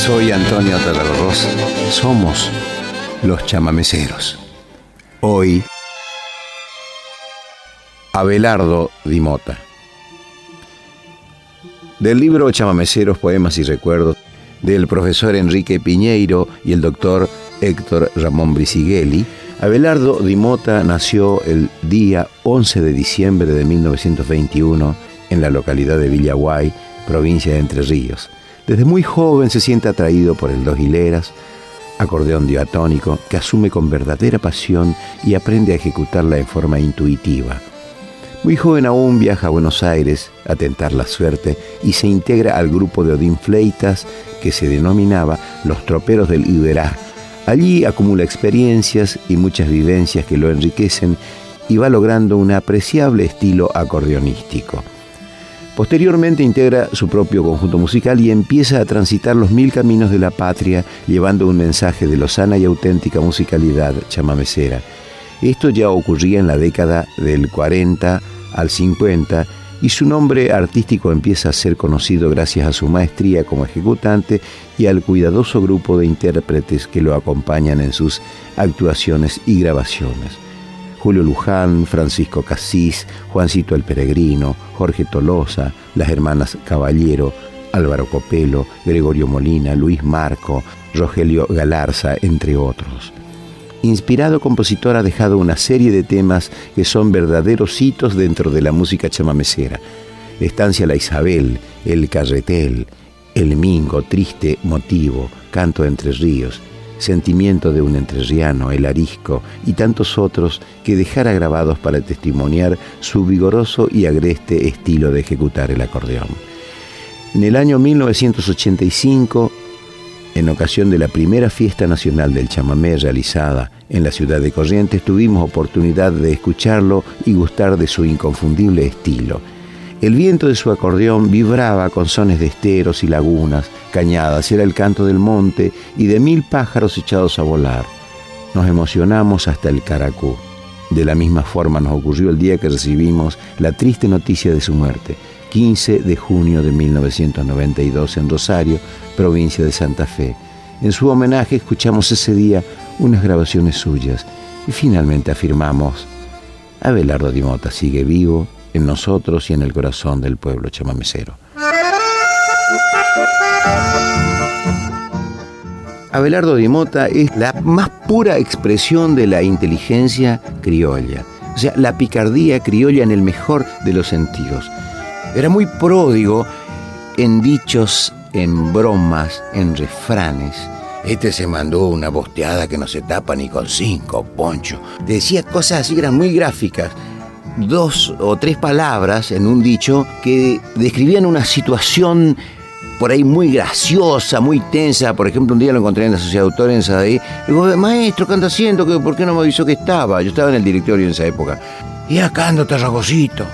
Soy Antonio Talarros. Somos los chamameceros. Hoy, Abelardo Dimota. Del libro Chamameceros, Poemas y Recuerdos del profesor Enrique Piñeiro y el doctor Héctor Ramón Brisighelli, Abelardo Dimota nació el día 11 de diciembre de 1921 en la localidad de Villaguay, provincia de Entre Ríos. Desde muy joven se siente atraído por el dos hileras, acordeón diatónico, que asume con verdadera pasión y aprende a ejecutarla en forma intuitiva. Muy joven aún viaja a Buenos Aires a tentar la suerte y se integra al grupo de Odín Fleitas que se denominaba Los Troperos del Iberá. Allí acumula experiencias y muchas vivencias que lo enriquecen y va logrando un apreciable estilo acordeonístico. Posteriormente integra su propio conjunto musical y empieza a transitar los mil caminos de la patria llevando un mensaje de lozana y auténtica musicalidad chamamecera. Esto ya ocurría en la década del 40 al 50 y su nombre artístico empieza a ser conocido gracias a su maestría como ejecutante y al cuidadoso grupo de intérpretes que lo acompañan en sus actuaciones y grabaciones. Julio Luján, Francisco Casís, Juancito el Peregrino, Jorge Tolosa, las hermanas Caballero, Álvaro Copelo, Gregorio Molina, Luis Marco, Rogelio Galarza, entre otros. Inspirado compositor ha dejado una serie de temas que son verdaderos hitos dentro de la música chamamecera. Estancia La Isabel, El Carretel, El Mingo, Triste Motivo, Canto Entre Ríos, Sentimiento de un entrerriano, El Arisco y tantos otros que dejara grabados para testimoniar su vigoroso y agreste estilo de ejecutar el acordeón. En el año 1985 en ocasión de la primera fiesta nacional del chamamé realizada en la ciudad de Corrientes, tuvimos oportunidad de escucharlo y gustar de su inconfundible estilo. El viento de su acordeón vibraba con sones de esteros y lagunas, cañadas, era el canto del monte y de mil pájaros echados a volar. Nos emocionamos hasta el caracú. De la misma forma nos ocurrió el día que recibimos la triste noticia de su muerte. 15 de junio de 1992 en Rosario, provincia de Santa Fe. En su homenaje escuchamos ese día unas grabaciones suyas y finalmente afirmamos, Abelardo Dimota sigue vivo en nosotros y en el corazón del pueblo chamamecero. Abelardo Dimota es la más pura expresión de la inteligencia criolla, o sea, la picardía criolla en el mejor de los sentidos. Era muy pródigo en dichos, en bromas, en refranes. Este se mandó una bosteada que no se tapa ni con cinco, Poncho. Decía cosas así, eran muy gráficas. Dos o tres palabras en un dicho que describían una situación por ahí muy graciosa, muy tensa. Por ejemplo, un día lo encontré en la sociedad de autores en Sadaí. Digo, maestro, ¿qué anda haciendo? ¿Por qué no me avisó que estaba? Yo estaba en el directorio en esa época. Y acá ando tarragosito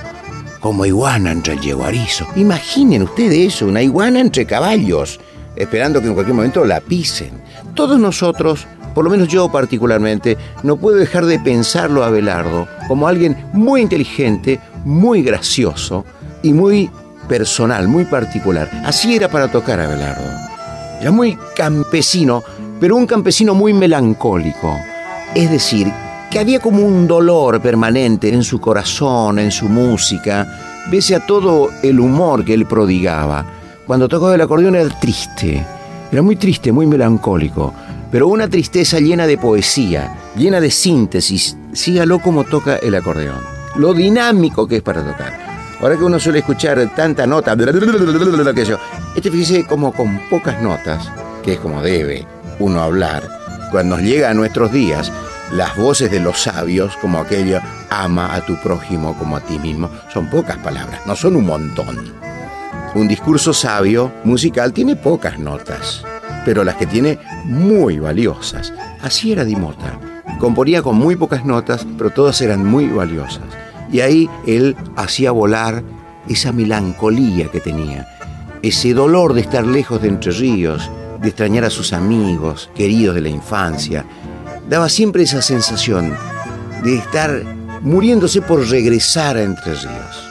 como iguana entre el yeguarizo. Imaginen ustedes eso, una iguana entre caballos, esperando que en cualquier momento la pisen. Todos nosotros, por lo menos yo particularmente, no puedo dejar de pensarlo a Belardo como alguien muy inteligente, muy gracioso y muy personal, muy particular. Así era para tocar a Belardo. Era muy campesino, pero un campesino muy melancólico. Es decir, que había como un dolor permanente en su corazón, en su música, pese a todo el humor que él prodigaba. Cuando tocaba el acordeón era triste, era muy triste, muy melancólico, pero una tristeza llena de poesía, llena de síntesis. Sígalo como toca el acordeón, lo dinámico que es para tocar. Ahora que uno suele escuchar tanta nota, este fíjese como con pocas notas, que es como debe uno hablar, cuando llega a nuestros días, las voces de los sabios, como aquello, ama a tu prójimo como a ti mismo, son pocas palabras, no son un montón. Un discurso sabio musical tiene pocas notas, pero las que tiene muy valiosas. Así era Dimota. Componía con muy pocas notas, pero todas eran muy valiosas. Y ahí él hacía volar esa melancolía que tenía, ese dolor de estar lejos de Entre Ríos, de extrañar a sus amigos, queridos de la infancia, daba siempre esa sensación de estar muriéndose por regresar a Entre Ríos.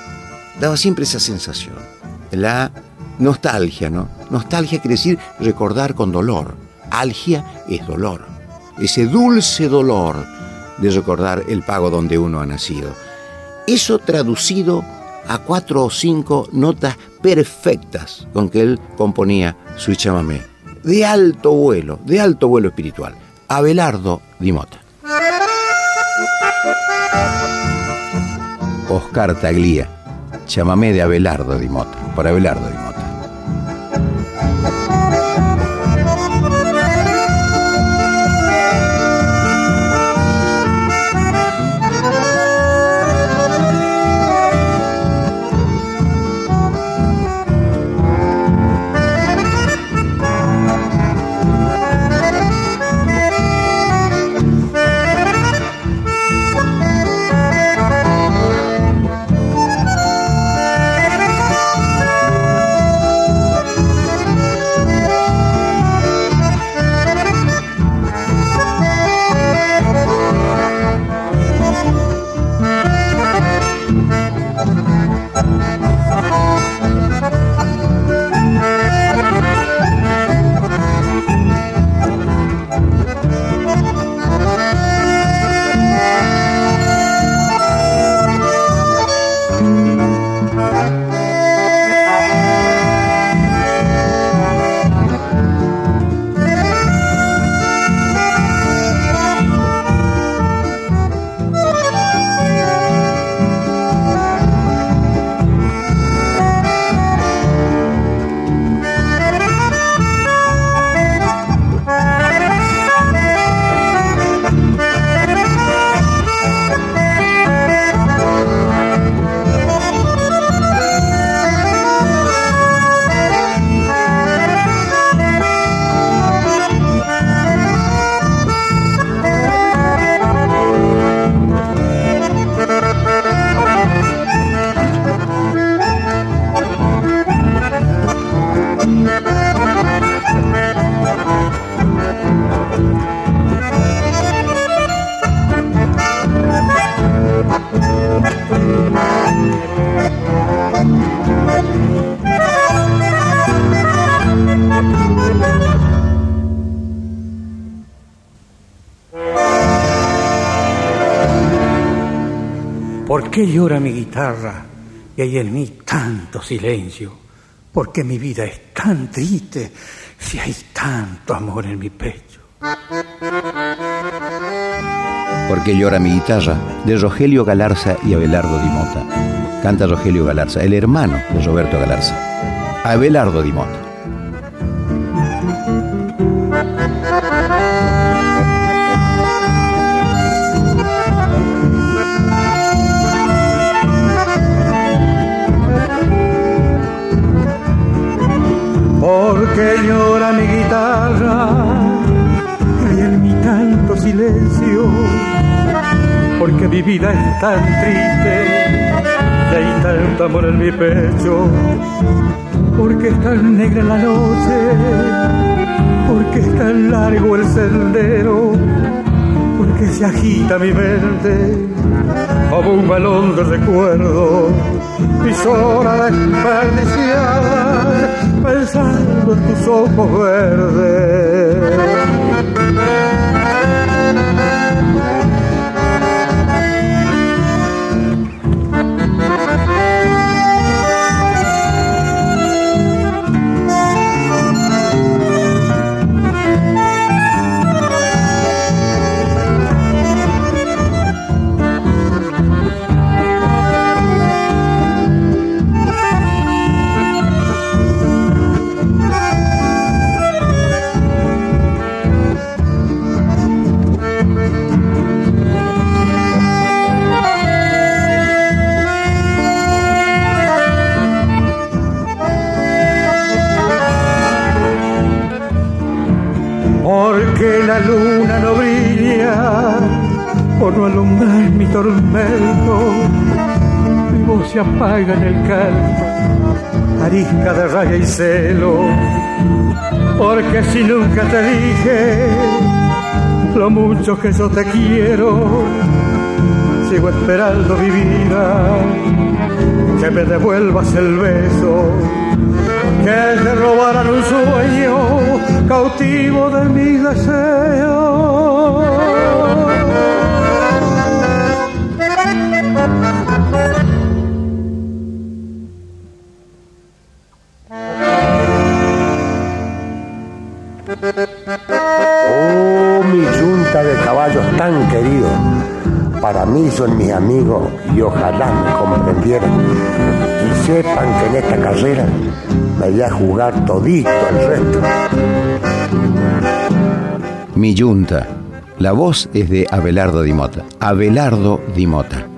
Daba siempre esa sensación. La nostalgia, ¿no? Nostalgia quiere decir recordar con dolor. Algia es dolor. Ese dulce dolor de recordar el pago donde uno ha nacido. Eso traducido a cuatro o cinco notas perfectas con que él componía su chamamé. De alto vuelo, de alto vuelo espiritual. Abelardo Dimota. Oscar Taglía, chamamé de Abelardo Dimota, por Abelardo Dimota. Qué llora mi guitarra y hay en mí tanto silencio? ¿Por qué mi vida es tan triste si hay tanto amor en mi pecho? ¿Por qué llora mi guitarra? De Rogelio Galarza y Abelardo Dimota. Canta Rogelio Galarza, el hermano de Roberto Galarza. Abelardo Dimota. porque vida es tan triste y hay tanto amor en mi pecho, porque es tan negra la noche, porque es tan largo el sendero, porque se agita mi mente como un balón de recuerdo, mis horas desperdiciadas pensando en tus ojos verdes. Se apaga en el canto, arisca de raya y celo. Porque si nunca te dije lo mucho que yo te quiero, sigo esperando mi vida que me devuelvas el beso que se robaran un sueño cautivo de mi deseo. Son mis amigos y ojalá me comprendieran. Y sepan que en esta carrera me voy a jugar todito el resto. Mi yunta. La voz es de Abelardo Dimota. Abelardo Dimota.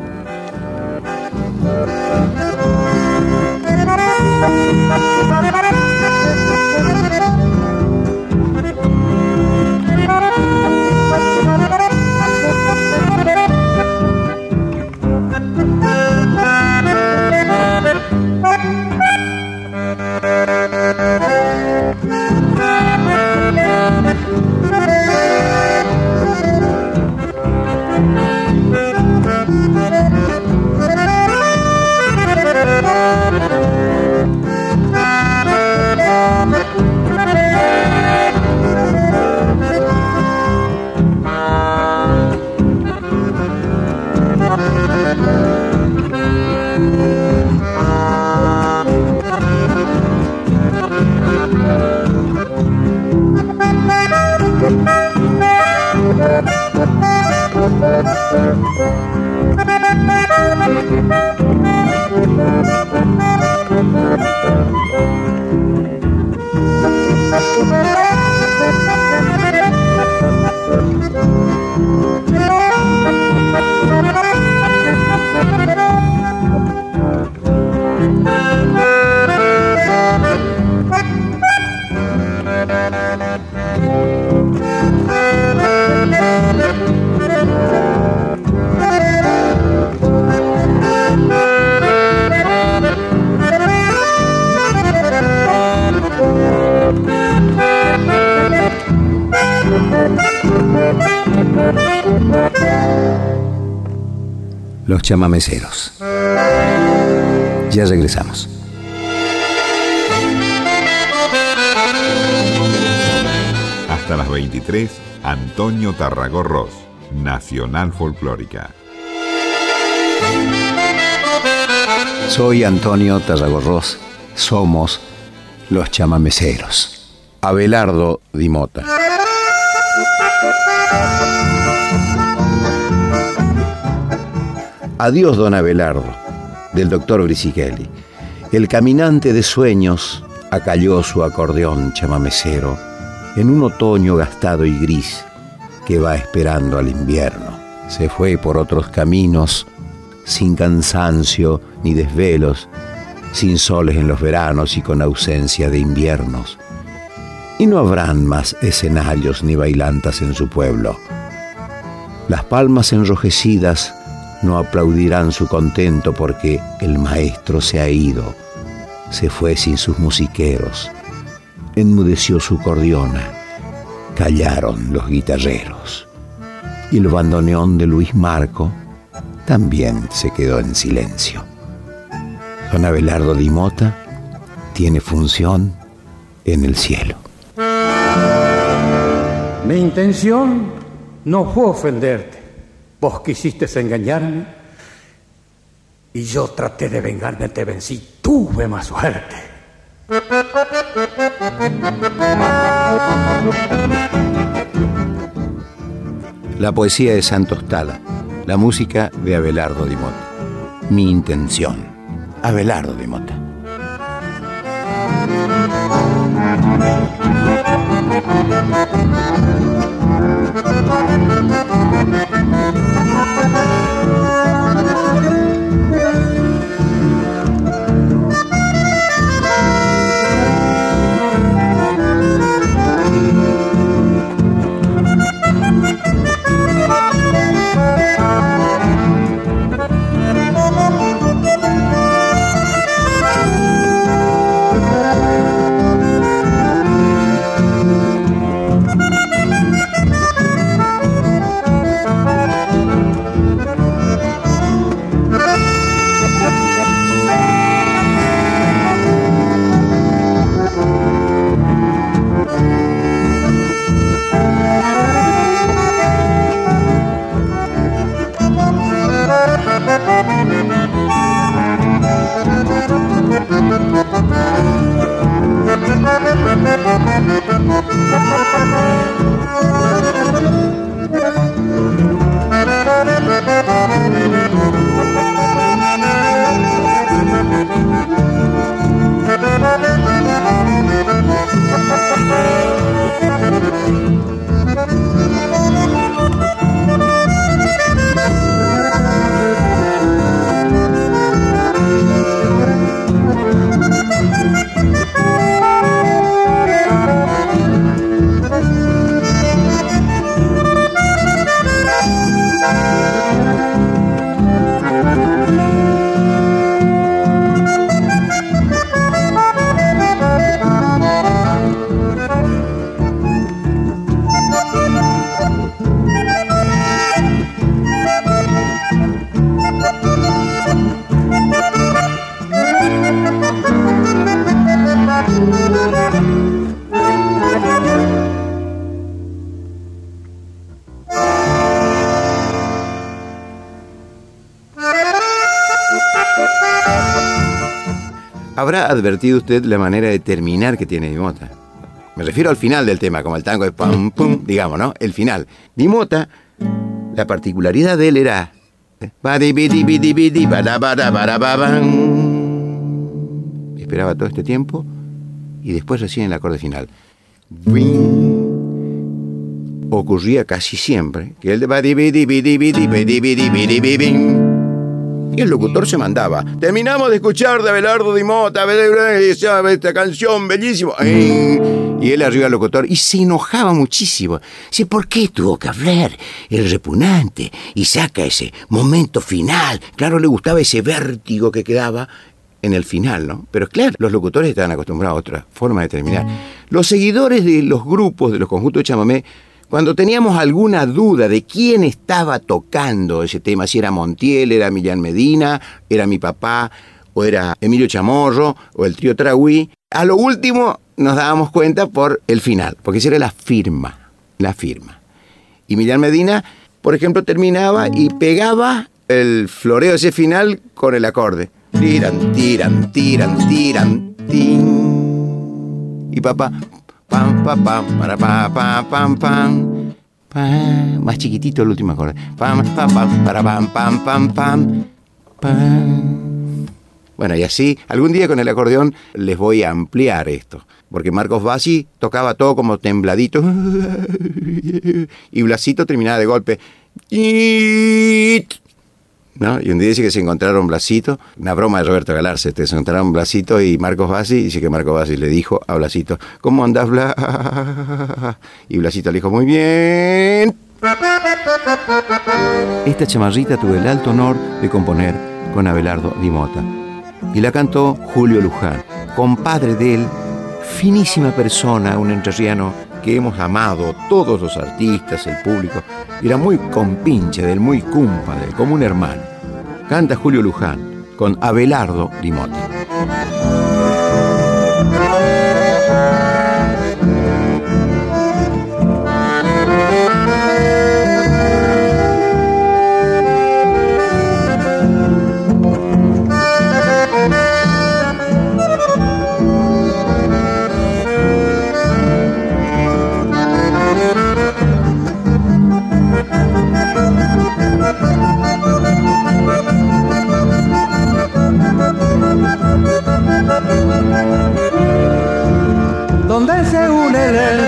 Los chamameceros. Ya regresamos. Hasta las 23, Antonio Tarragorros, Nacional Folclórica. Soy Antonio Tarragorros. Somos los chamameceros. Abelardo Dimota. Adiós, don Abelardo, del doctor Brisighelli. El caminante de sueños acalló su acordeón chamamecero en un otoño gastado y gris que va esperando al invierno. Se fue por otros caminos, sin cansancio ni desvelos, sin soles en los veranos y con ausencia de inviernos. Y no habrán más escenarios ni bailantas en su pueblo. Las palmas enrojecidas no aplaudirán su contento porque el maestro se ha ido, se fue sin sus musiqueros, enmudeció su cordiona, callaron los guitarreros. Y el bandoneón de Luis Marco también se quedó en silencio. Don Abelardo Dimota tiene función en el cielo. Mi intención no fue ofenderte. Vos quisiste engañarme y yo traté de vengarme, te vencí. Tuve más suerte. La poesía de Santos Tala, la música de Abelardo Dimota. Mi intención, Abelardo Dimota. Habrá advertido usted la manera de terminar que tiene Dimota. Me refiero al final del tema, como el tango de pam, pum, digamos, ¿no? El final. Dimota, la particularidad de él era. Esperaba todo este tiempo y después recién el acorde final. Ocurría casi siempre que el de y el locutor se mandaba. Terminamos de escuchar de Abelardo Di Mota, esta canción bellísima. Y él arriba al locutor y se enojaba muchísimo. Dice, ¿por qué tuvo que hablar el repugnante? Y saca ese momento final. Claro, le gustaba ese vértigo que quedaba en el final, ¿no? Pero claro, los locutores estaban acostumbrados a otra forma de terminar. Los seguidores de los grupos, de los conjuntos de chamamé, cuando teníamos alguna duda de quién estaba tocando ese tema, si era Montiel, era Millán Medina, era mi papá, o era Emilio Chamorro, o el trío Tragüí, a lo último nos dábamos cuenta por el final, porque esa era la firma, la firma. Y Millán Medina, por ejemplo, terminaba y pegaba el floreo ese final con el acorde. Tiran, tiran, tiran, tiran, tin. Y papá, pam, pam, para, pam, pam, pam, pam. Más chiquitito el último acorde. Pam, pam, pam, para, pam, pam, pam, pam. Pam. Bueno, y así, algún día con el acordeón les voy a ampliar esto. Porque Marcos Bassi tocaba todo como tembladito. Y Blasito terminaba de golpe. Y un día dice que se encontraron Blasito, una broma de Roberto Galarse, se encontraron Blasito y Marcos Bassi, y dice que Marcos Bassi le dijo a Blasito, ¿cómo andás, Blas? Y Blasito le dijo, muy bien. Esta chamarrita tuve el alto honor de componer con Abelardo Di Mota. Y la cantó Julio Luján, compadre de él, finísima persona, un entrerriano que hemos amado todos los artistas, el público, era muy compinche del muy cumpadre, como un hermano. Canta Julio Luján con Abelardo Limote.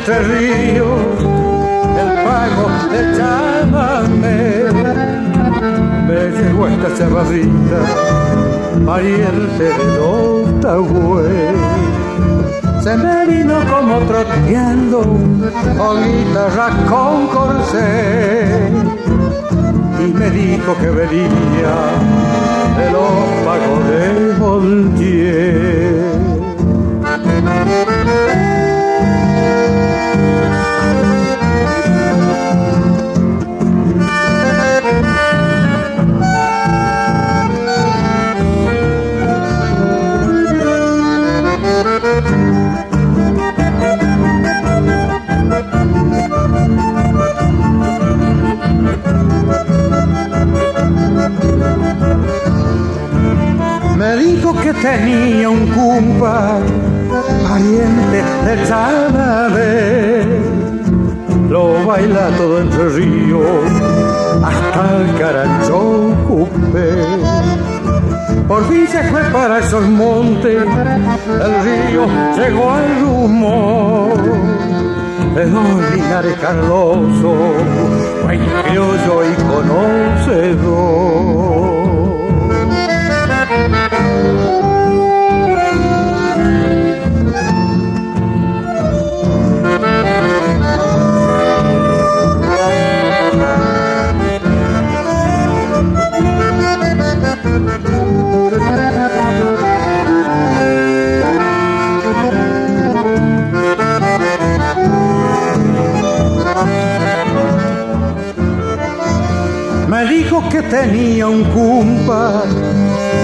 Entre ríos, el pago de chamamé. Me llegó esta cerradita, pariente de tabues. Se me vino como troteando con guitarra con corsé y me dijo que venía de los pagos de Montier. Dijo que tenía un cumpa, pariente de Chanabe. Lo baila todo entre río, hasta el carancho cupé. Por fin se fue para esos montes, el río llegó al rumor de dos Linares Carloso, buen criollo y conocedor. Tenía un cumpa,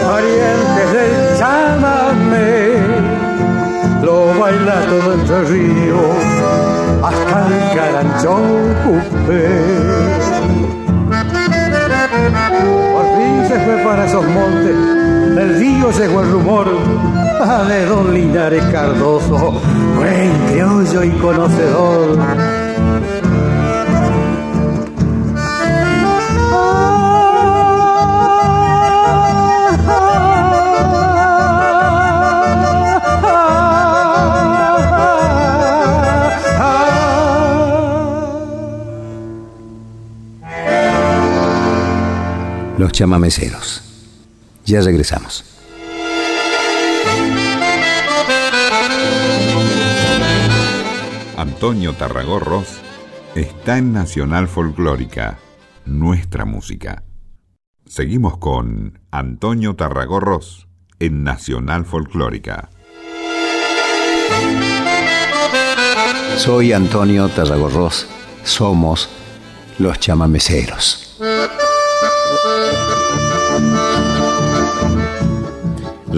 parientes del chamamé, lo baila todo entre río, hasta el caranchón cupé. Por fin se fue para esos montes, del río llegó el rumor de don Linares Cardoso, buen criollo y conocedor. Los chamameceros. Ya regresamos. Antonio Tarragorros está en Nacional Folclórica, nuestra música. Seguimos con Antonio Tarragorros en Nacional Folclórica. Soy Antonio Tarragorros. Somos los chamameceros.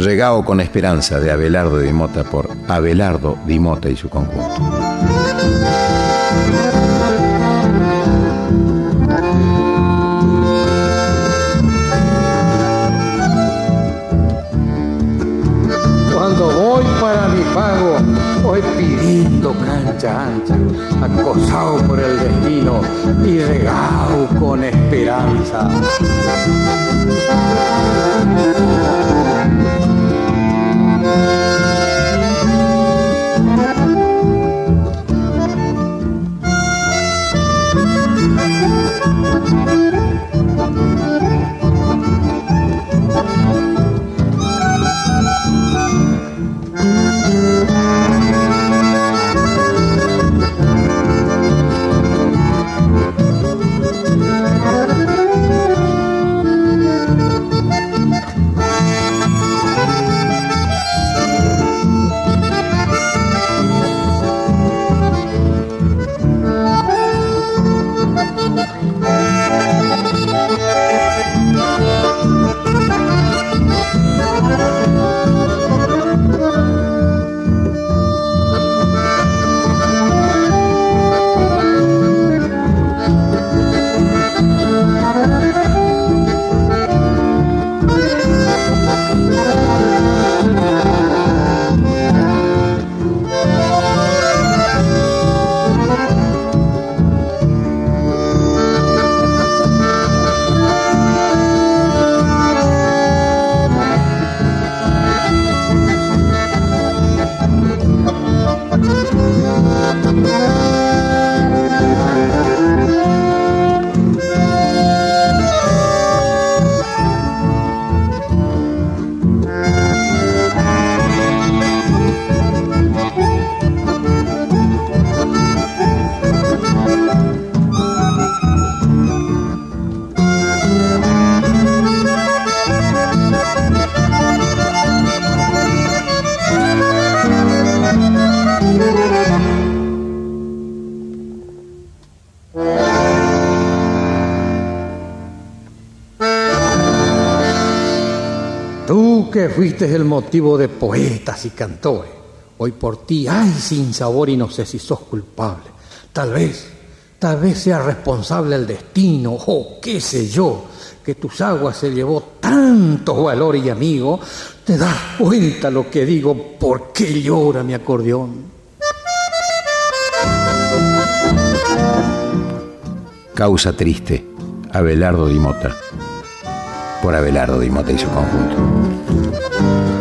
Regao con esperanza de Abelardo Di Mota por Abelardo Di Mota y su conjunto. Cuando voy para mi pago, voy pidiendo cancha ancha, acosado por el destino y regao con esperanza. Fuiste el motivo de poetas y cantores, hoy por ti hay sin sabor y no sé si sos culpable. Tal vez, tal vez sea responsable el destino, o qué sé yo, que tus aguas se llevó tanto valor y amigo. ¿Te das cuenta lo que digo? ¿Por qué llora mi acordeón? Causa triste. Abelardo Di Mota. Por Abelardo Di Mota y su conjunto. Oh,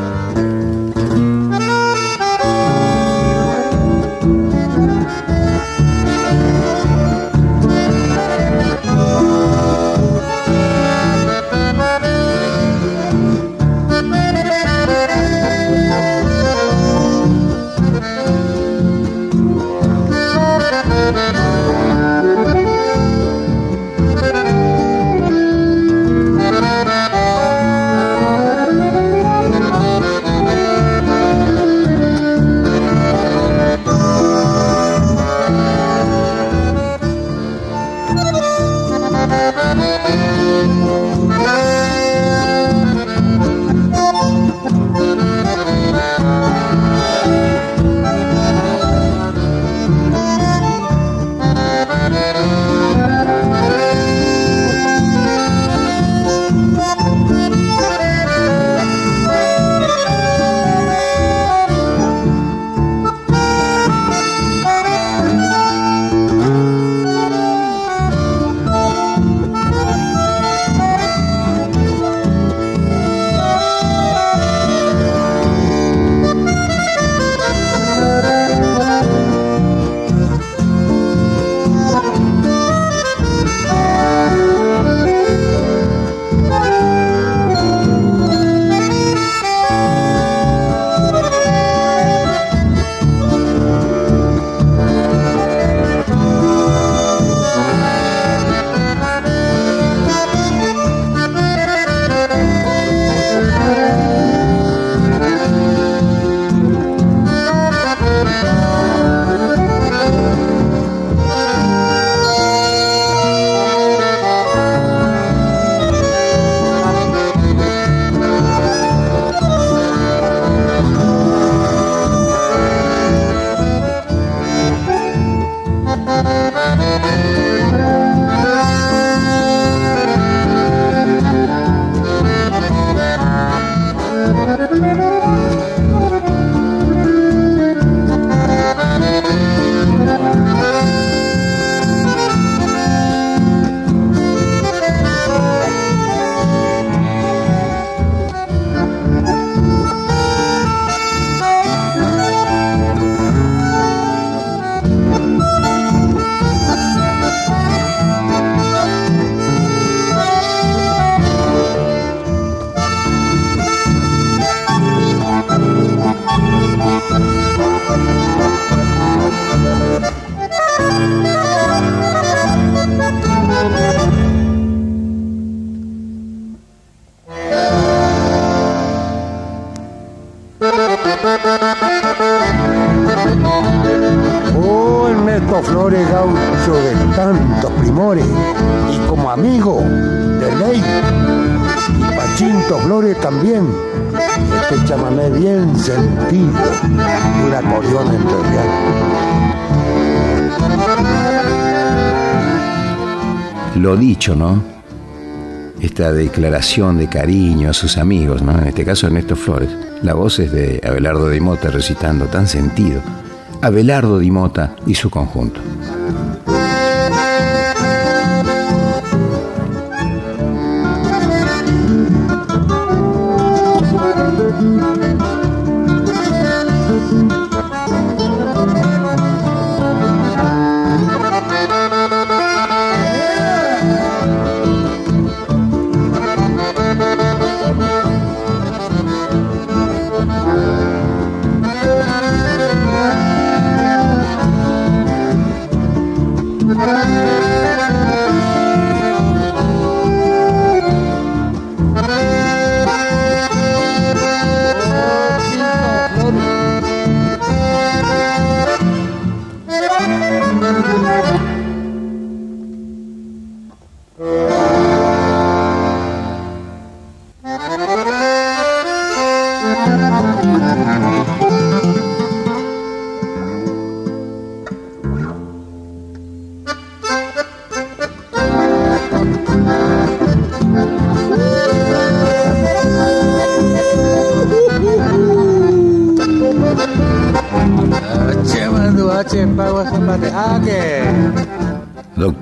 también. Este chamamé bien sentido un acordeón entrerriano. Lo dicho, ¿no? Esta declaración de cariño a sus amigos, ¿no? En este caso Ernesto Flores. La voz es de Abelardo Di Mota recitando tan sentido. Abelardo Di Mota y su conjunto.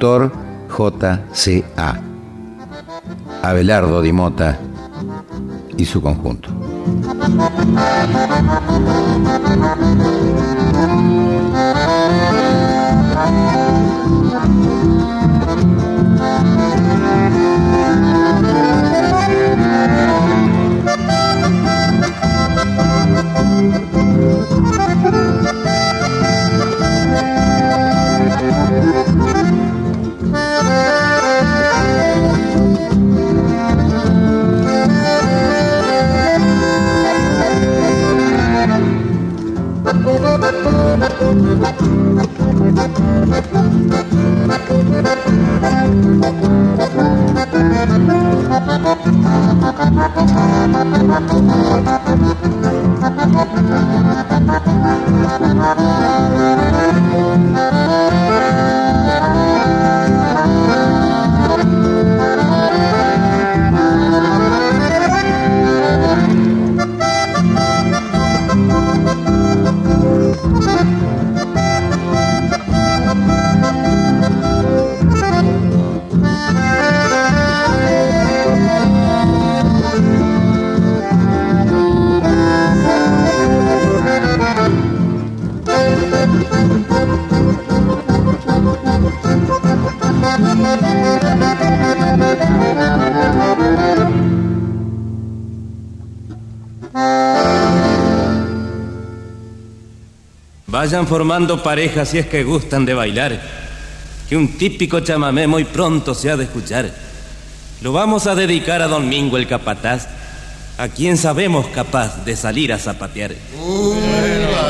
Doctor J.C.A. Abelardo Di Mota y su conjunto. I'm not. Vayan formando parejas si es que gustan de bailar, que un típico chamamé muy pronto se ha de escuchar. Lo vamos a dedicar a don Mingo el capataz, a quien sabemos capaz de salir a zapatear. Uy,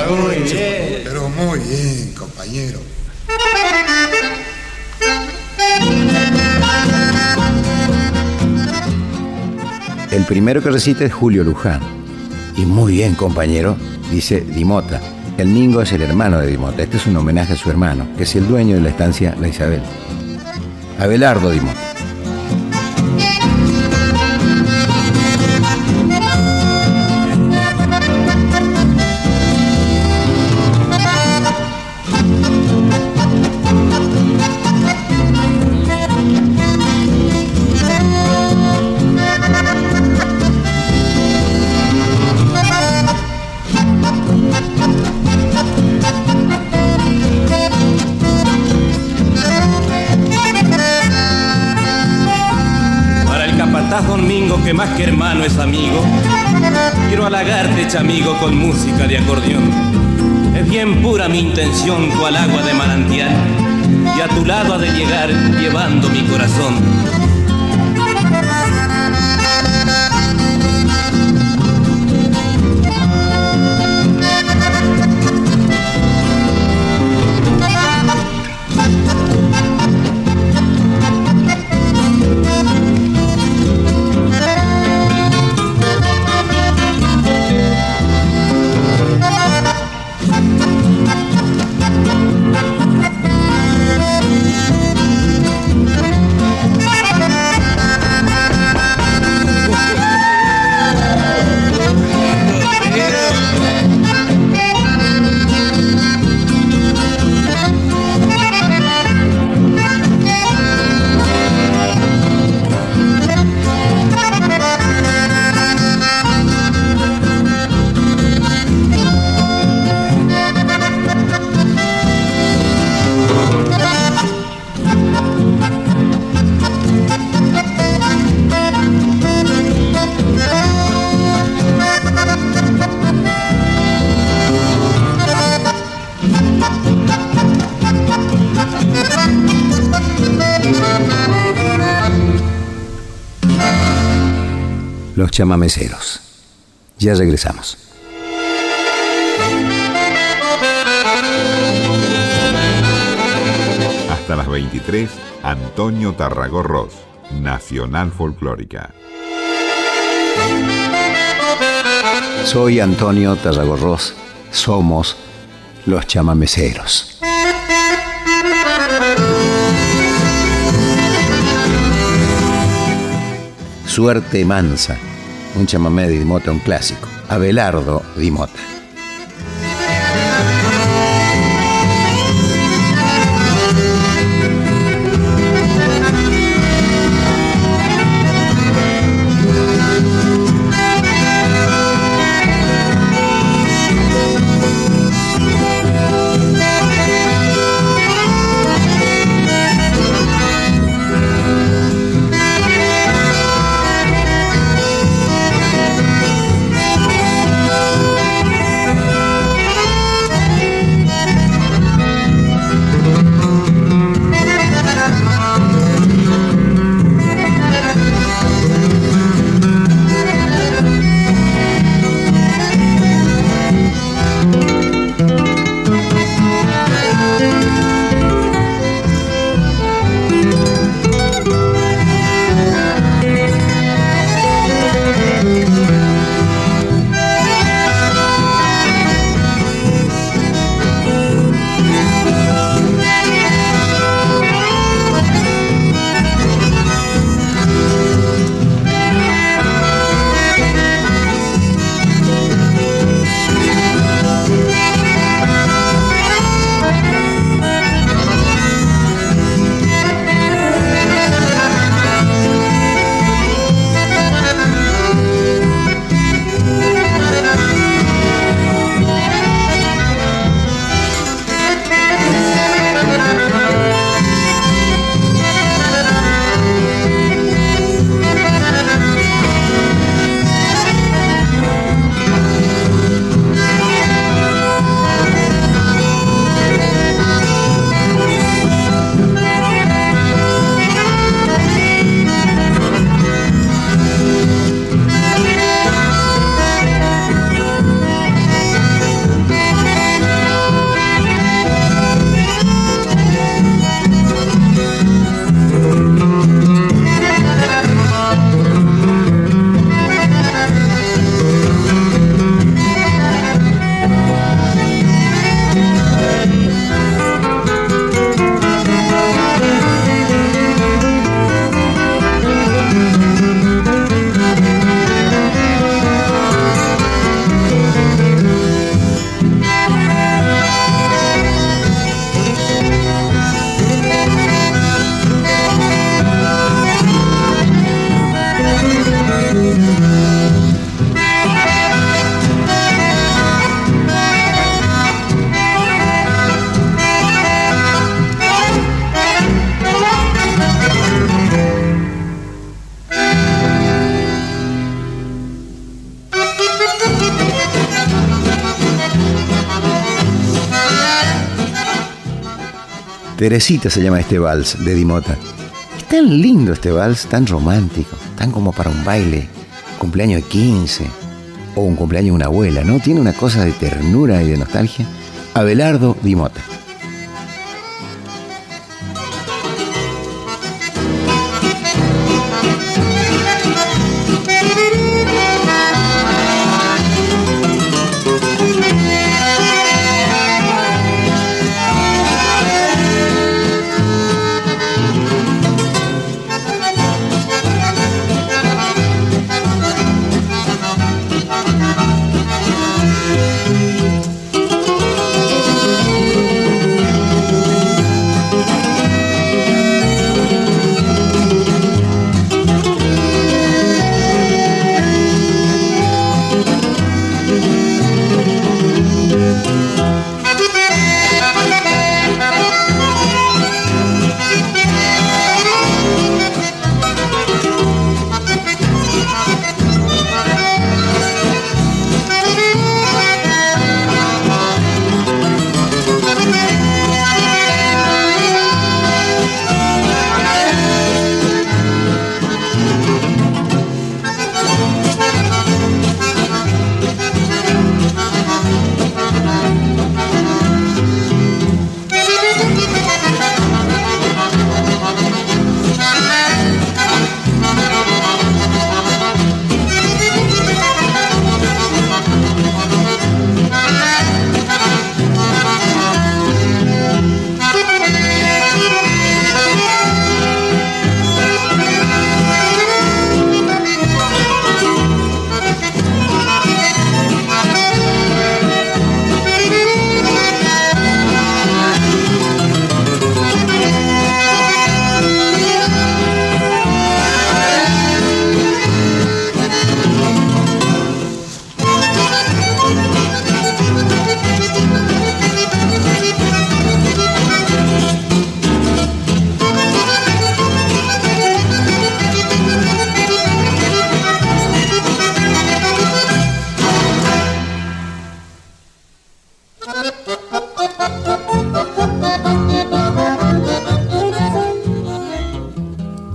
muy bien. Pero muy bien, compañero. El primero que recita es Julio Luján. Y muy bien, compañero, dice Dimota. El Mingo es el hermano de Dimota. Este es un homenaje a su hermano, que es el dueño de la estancia La Isabel. Abelardo Dimota. Es amigo. Quiero halagarte, chamigo, con música de acordeón. Es bien pura mi intención, cual agua de manantial, y a tu lado ha de llegar llevando mi corazón. Chamameceros. Ya regresamos. Hasta las 23, Antonio Tarragorros, Nacional Folclórica. Soy Antonio Tarragorros. Somos los chamameceros. Suerte Mansa, un chamamé de Dimota, un clásico. Abelardo Dimota. Teresita se llama este vals de Dimota. Es tan lindo este vals, tan romántico, tan como para un baile, cumpleaños de 15 o un cumpleaños de una abuela, ¿no? Tiene una cosa de ternura y de nostalgia. Abelardo Dimota.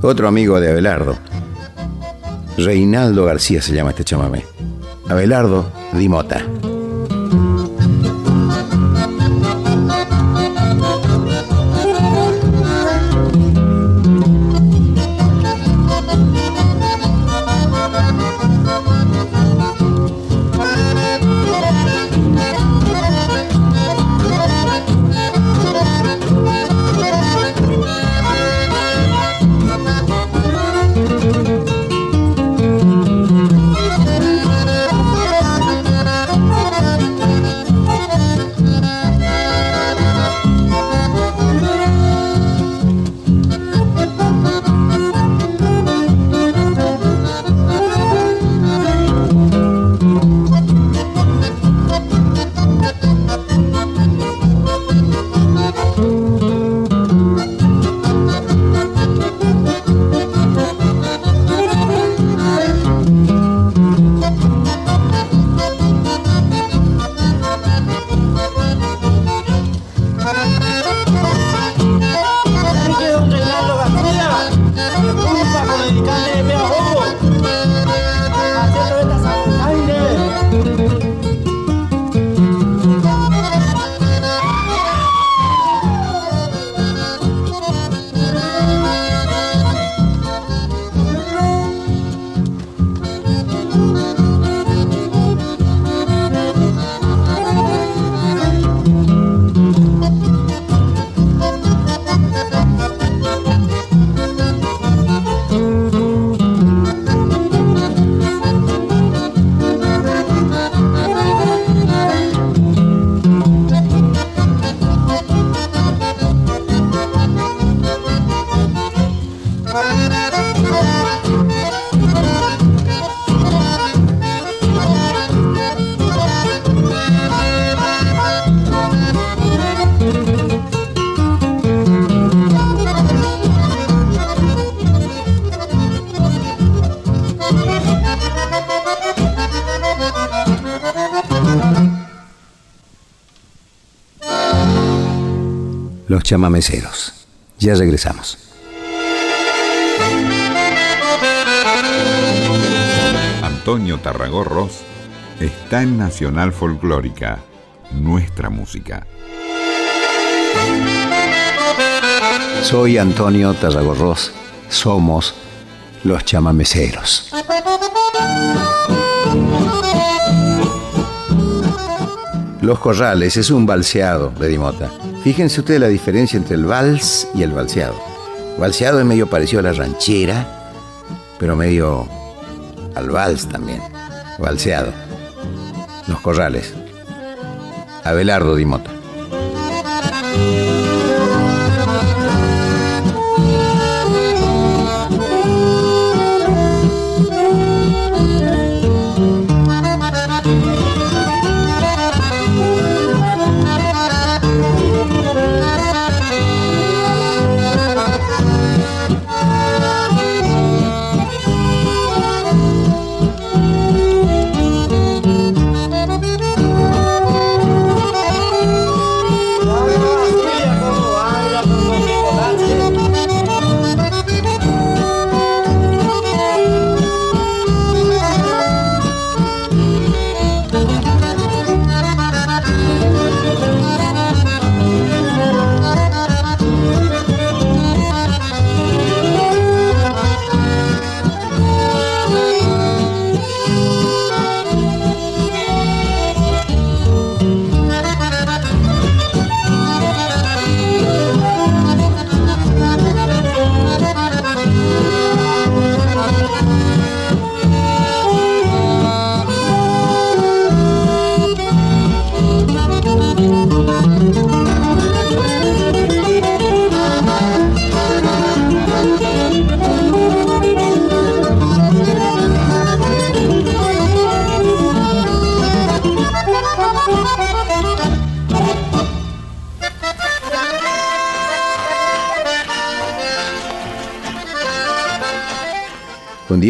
Otro amigo de Abelardo. Reinaldo García se llama este chamamé. Abelardo Dimota. Chamameceros. Ya regresamos. Antonio Tarragorros está en Nacional Folclórica, nuestra música. Soy Antonio Tarragorros. Somos los chamameceros. Los Corrales es un balseado de Dimota. Fíjense ustedes la diferencia entre el vals y el balseado. Balseado es medio parecido a la ranchera, pero medio al vals también. Balseado. Los Corrales. Abelardo Dimota.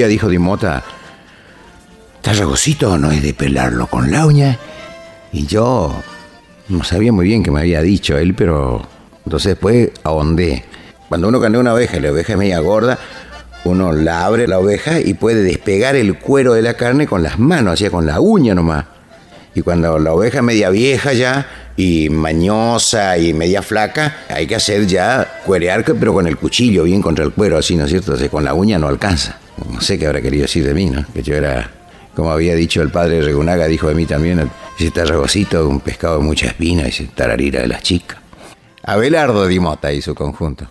Dijo Dimota, Tarragocito no es de pelarlo con la uña. Y yo, No sabía muy bien qué me había dicho él, pero entonces después ahondé. Cuando uno canea una oveja y la oveja es media gorda, uno la abre la oveja y puede despegar el cuero de la carne con las manos, así con la uña nomás. Y cuando la oveja media vieja ya y mañosa y media flaca, hay que hacer ya cuerear, pero con el cuchillo, bien contra el cuero, así, ¿no es cierto? Con la uña no alcanza. No sé qué habrá querido decir de mí, ¿no? Que yo era, como había dicho el padre Regunaga, dijo de mí también, ese tarragocito, un pescado de mucha espina, ese tararira de las chicas. Abelardo Dimota y su conjunto.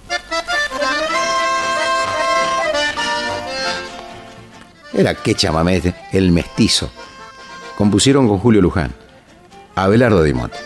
Era que chamamé, el mestizo. Compusieron con Julio Luján. Abelardo Dimota.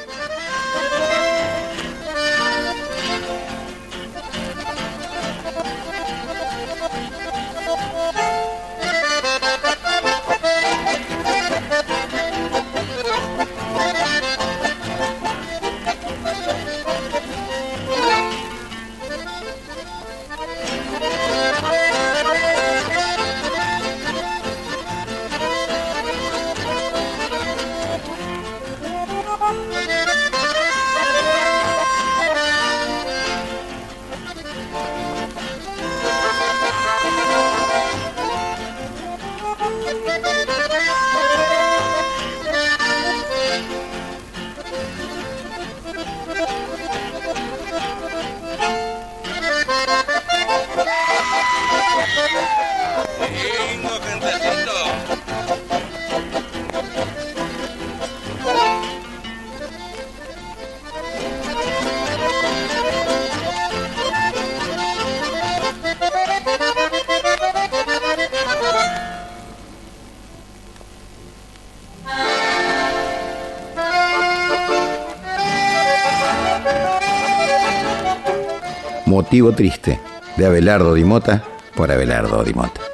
Motivo triste de Abelardo Dimota por Abelardo Dimota.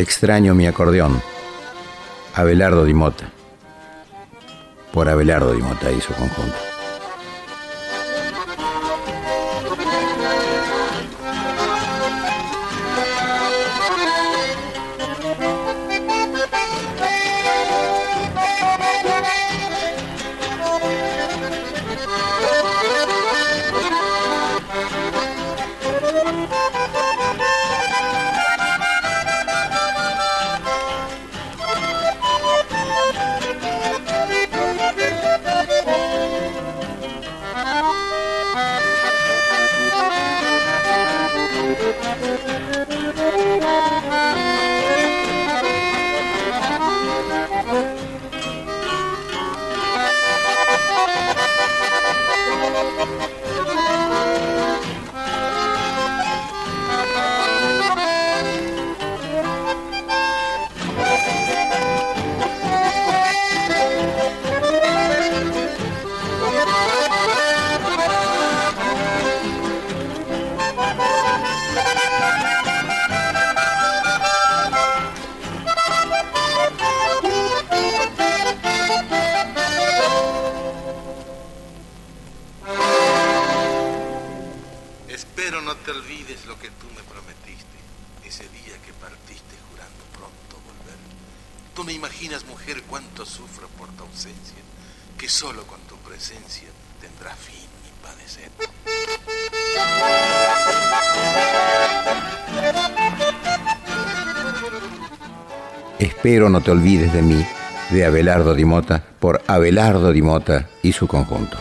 Extraño mi acordeón. Abelardo Dimota. Por Abelardo Dimota y su conjunto. Espero no te olvides de mí, de Abelardo Dimota, por Abelardo Dimota y su conjunto.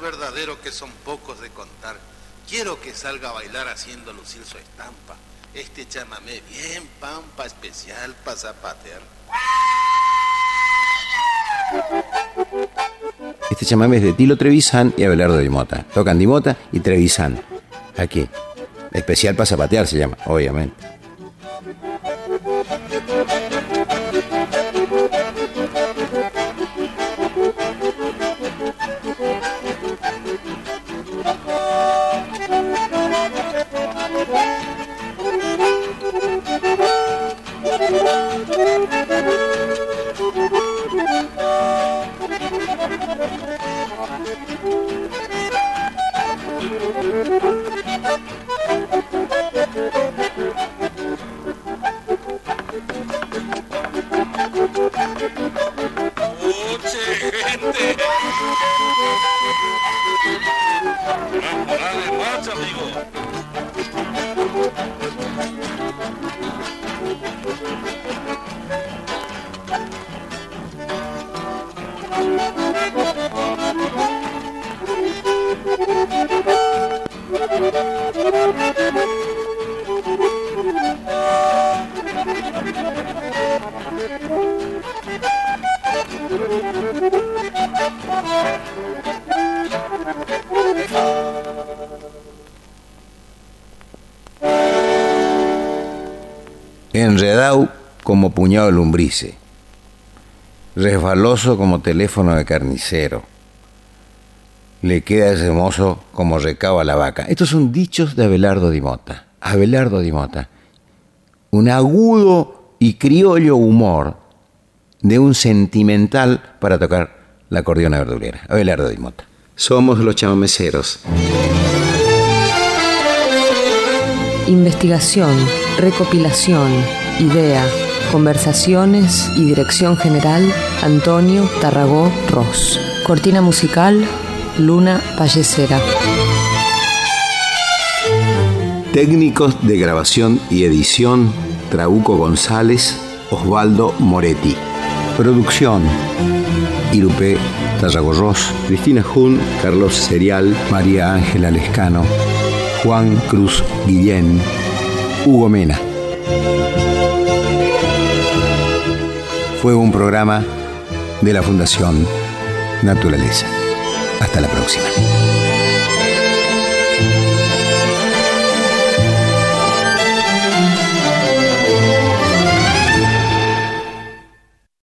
Verdadero que son pocos de contar. Quiero que salga a bailar haciendo lucir su estampa. Este chamamé bien pampa especial para zapatear. Este chamamé es de Tilo Trevisan y Abelardo Dimota. Tocan Dimota y Trevisan. Aquí. Especial para zapatear se llama, obviamente. Como puñado de lumbrice, resbaloso como teléfono de carnicero. Le queda ese mozo como recaba la vaca. Estos son dichos de Abelardo Dimota. Abelardo Dimota. Un agudo y criollo humor de un sentimental para tocar la acordeona verdulera. Abelardo Dimota. Somos los chamameceros. Investigación, recopilación, idea, conversaciones y dirección general, Antonio Tarragó Ross. Cortina musical, Luna Pallecera. Técnicos de grabación y edición, Trauco González, Osvaldo Moretti. Producción, Irupé Tarragorros, Cristina Jun, Carlos Serial, María Ángela Lescano, Juan Cruz Guillén, Hugo Mena. Fue un programa de la Fundación Naturaleza. Hasta la próxima.